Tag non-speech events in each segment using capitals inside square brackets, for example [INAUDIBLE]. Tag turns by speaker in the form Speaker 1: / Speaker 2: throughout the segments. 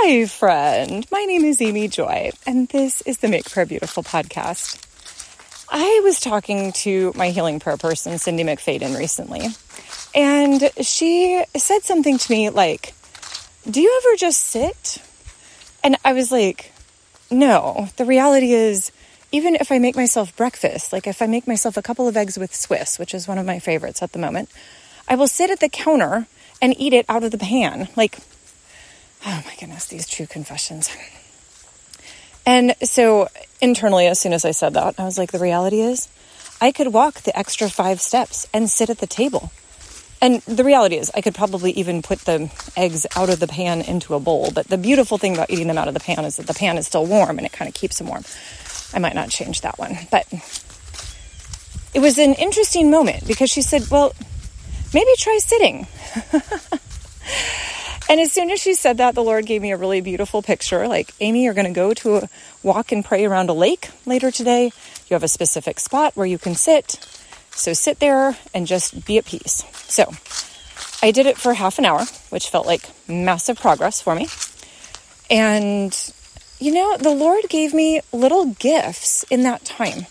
Speaker 1: Hi, friend. My name is Amy Joy, and this is the Make Prayer Beautiful podcast. I was talking to my healing prayer person, Cindy McFadden, recently, and she said something to me like, Do you ever just sit? And I was like, No. The reality is, even if I make myself breakfast, like if I make myself a couple of eggs with Swiss, which is one of my favorites at the moment, I will sit at the counter and eat it out of the pan. Like, oh my goodness, these true confessions. And so internally, as soon as I said that, I was like, the reality is, I could walk the extra five steps and sit at the table. And the reality is, I could probably even put the eggs out of the pan into a bowl. But the beautiful thing about eating them out of the pan is that the pan is still warm and it kind of keeps them warm. I might not change that one. But it was an interesting moment because she said, Well, maybe try sitting. [LAUGHS] And as soon as she said that, the Lord gave me a really beautiful picture. Like, Amy, you're going to go to a walk and pray around a lake later today. You have a specific spot where you can sit. So sit there and just be at peace. So I did it for half an hour, which felt like massive progress for me. And, you know, the Lord gave me little gifts in that time.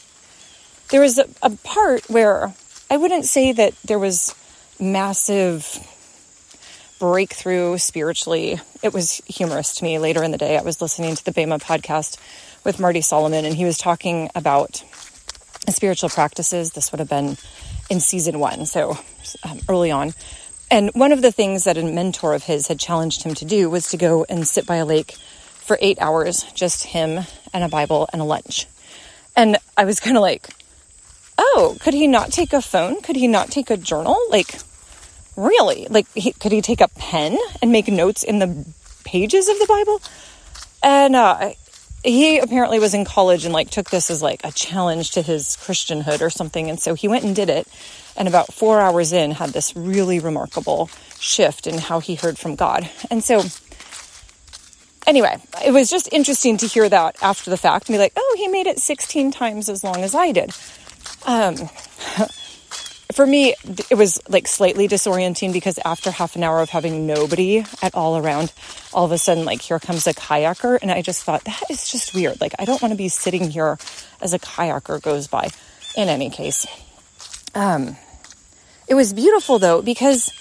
Speaker 1: There was a, a part where I wouldn't say that there was massive breakthrough spiritually. It was humorous to me later in the day. I was listening to the Bema podcast with Marty Solomon, and he was talking about spiritual practices. This would have been in season one, so um, early on. And one of the things that a mentor of his had challenged him to do was to go and sit by a lake for eight hours, just him and a Bible and a lunch. And I was kind of like, oh, could he not take a phone? Could he not take a journal? Like, really? Like, he, could he take a pen and make notes in the pages of the Bible? And uh, he apparently was in college and like took this as like a challenge to his Christianhood or something. And so he went and did it. And about four hours in, had this really remarkable shift in how he heard from God. And so, anyway, it was just interesting to hear that after the fact and be like, oh, he made it 16 times as long as I did. Um, for me, it was like slightly disorienting because after half an hour of having nobody at all around, all of a sudden, like, here comes a kayaker. And I just thought, that is just weird. Like, I don't want to be sitting here as a kayaker goes by. In any case, um, it was beautiful though because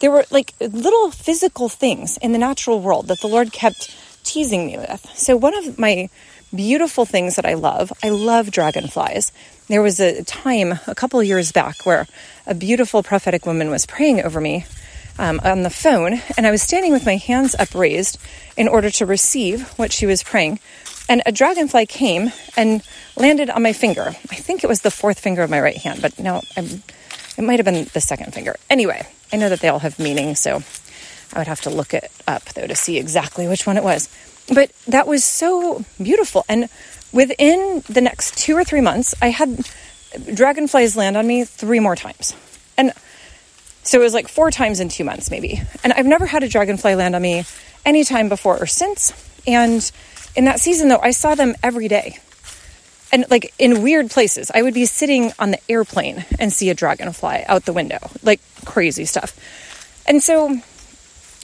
Speaker 1: there were like little physical things in the natural world that the Lord kept teasing me with. So, one of my beautiful things that I love. I love dragonflies. There was a time a couple years back where a beautiful prophetic woman was praying over me um, on the phone, and I was standing with my hands upraised in order to receive what she was praying. And a dragonfly came and landed on my finger. I think it was the fourth finger of my right hand, but no, I'm, it might have been the second finger. Anyway, I know that they all have meaning, so I would have to look it up though to see exactly which one it was. But that was so beautiful. And within the next two or three months, I had dragonflies land on me three more times. And so it was like four times in two months, maybe. And I've never had a dragonfly land on me any time before or since. And in that season, though, I saw them every day. And like in weird places, I would be sitting on the airplane and see a dragonfly out the window, like crazy stuff. And so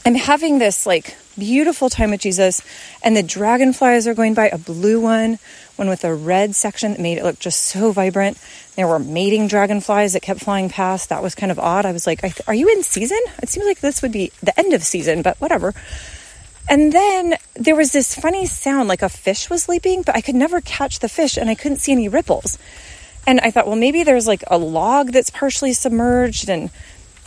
Speaker 1: I'm having this like beautiful time with Jesus, and the dragonflies are going by a blue one, one with a red section that made it look just so vibrant. There were mating dragonflies that kept flying past. That was kind of odd. I was like, Are you in season? It seems like this would be the end of season, but whatever. And then there was this funny sound like a fish was leaping, but I could never catch the fish and I couldn't see any ripples. And I thought, well, maybe there's like a log that's partially submerged. And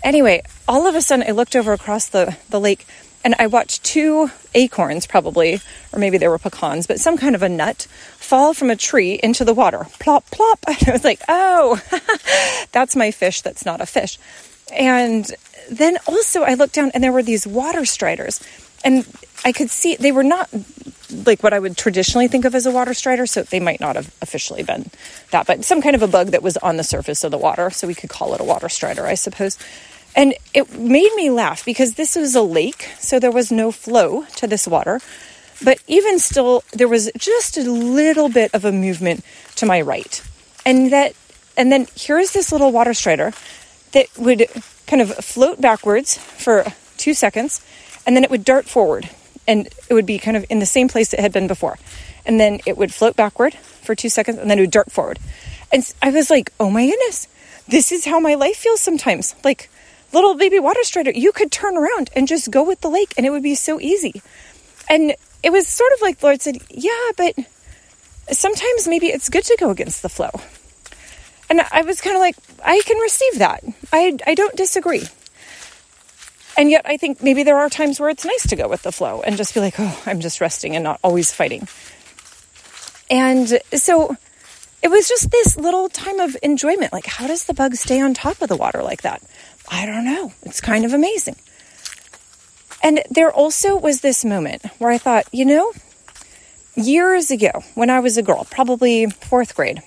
Speaker 1: anyway, all of a sudden I looked over across the, the lake and I watched two acorns, probably, or maybe they were pecans, but some kind of a nut fall from a tree into the water. Plop, plop. And [LAUGHS] I was like, oh, [LAUGHS] that's my fish that's not a fish. And then also I looked down and there were these water striders. And I could see they were not like what I would traditionally think of as a water strider, so they might not have officially been that, but some kind of a bug that was on the surface of the water, so we could call it a water strider, I suppose. And it made me laugh because this was a lake, so there was no flow to this water. But even still, there was just a little bit of a movement to my right. And that and then here's this little water strider that would kind of float backwards for two seconds, and then it would dart forward. and it would be kind of in the same place it had been before. And then it would float backward for two seconds and then it would dart forward. And I was like, oh my goodness, this is how my life feels sometimes. Like little baby water strider, you could turn around and just go with the lake and it would be so easy. And it was sort of like the Lord said, yeah, but sometimes maybe it's good to go against the flow. And I was kind of like, I can receive that. I, I don't disagree. And yet, I think maybe there are times where it's nice to go with the flow and just be like, oh, I'm just resting and not always fighting. And so it was just this little time of enjoyment. Like, how does the bug stay on top of the water like that? I don't know. It's kind of amazing. And there also was this moment where I thought, you know, years ago when I was a girl, probably fourth grade,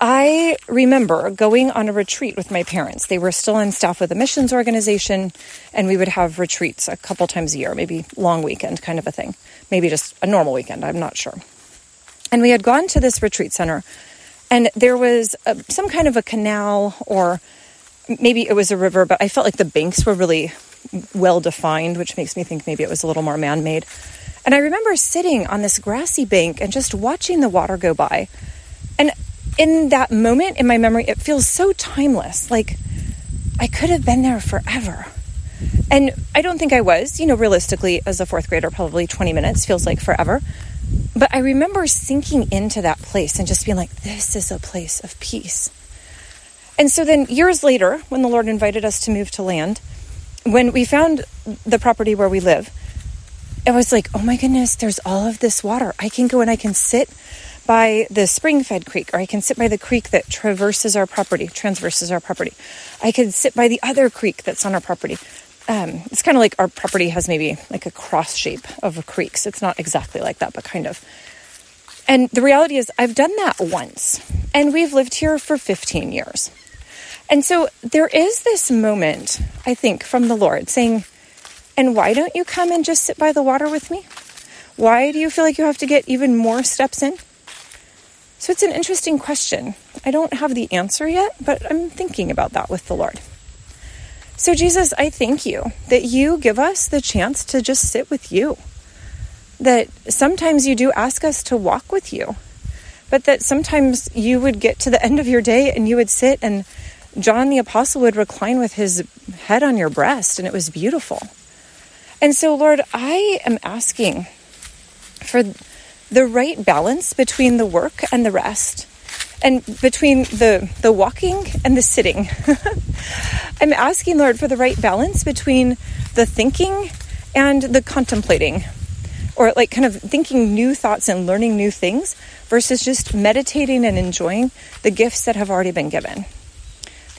Speaker 1: I remember going on a retreat with my parents. They were still on staff with a missions organization, and we would have retreats a couple times a year, maybe long weekend kind of a thing, maybe just a normal weekend, I'm not sure. And we had gone to this retreat center, and there was a, some kind of a canal, or maybe it was a river, but I felt like the banks were really well defined, which makes me think maybe it was a little more man made. And I remember sitting on this grassy bank and just watching the water go by. And in that moment in my memory, it feels so timeless. Like I could have been there forever. And I don't think I was, you know, realistically, as a fourth grader, probably 20 minutes feels like forever. But I remember sinking into that place and just being like, this is a place of peace. And so then, years later, when the Lord invited us to move to land, when we found the property where we live, it was like, oh my goodness, there's all of this water. I can go and I can sit by the spring fed creek, or I can sit by the creek that traverses our property, transverses our property. I could sit by the other creek that's on our property. Um, it's kind of like our property has maybe like a cross shape of creeks. It's not exactly like that, but kind of. And the reality is, I've done that once, and we've lived here for 15 years. And so there is this moment, I think, from the Lord saying, And why don't you come and just sit by the water with me? Why do you feel like you have to get even more steps in? So it's an interesting question. I don't have the answer yet, but I'm thinking about that with the Lord. So, Jesus, I thank you that you give us the chance to just sit with you. That sometimes you do ask us to walk with you, but that sometimes you would get to the end of your day and you would sit and John the Apostle would recline with his head on your breast, and it was beautiful. And so, Lord, I am asking for the right balance between the work and the rest and between the the walking and the sitting [LAUGHS] i'm asking lord for the right balance between the thinking and the contemplating or like kind of thinking new thoughts and learning new things versus just meditating and enjoying the gifts that have already been given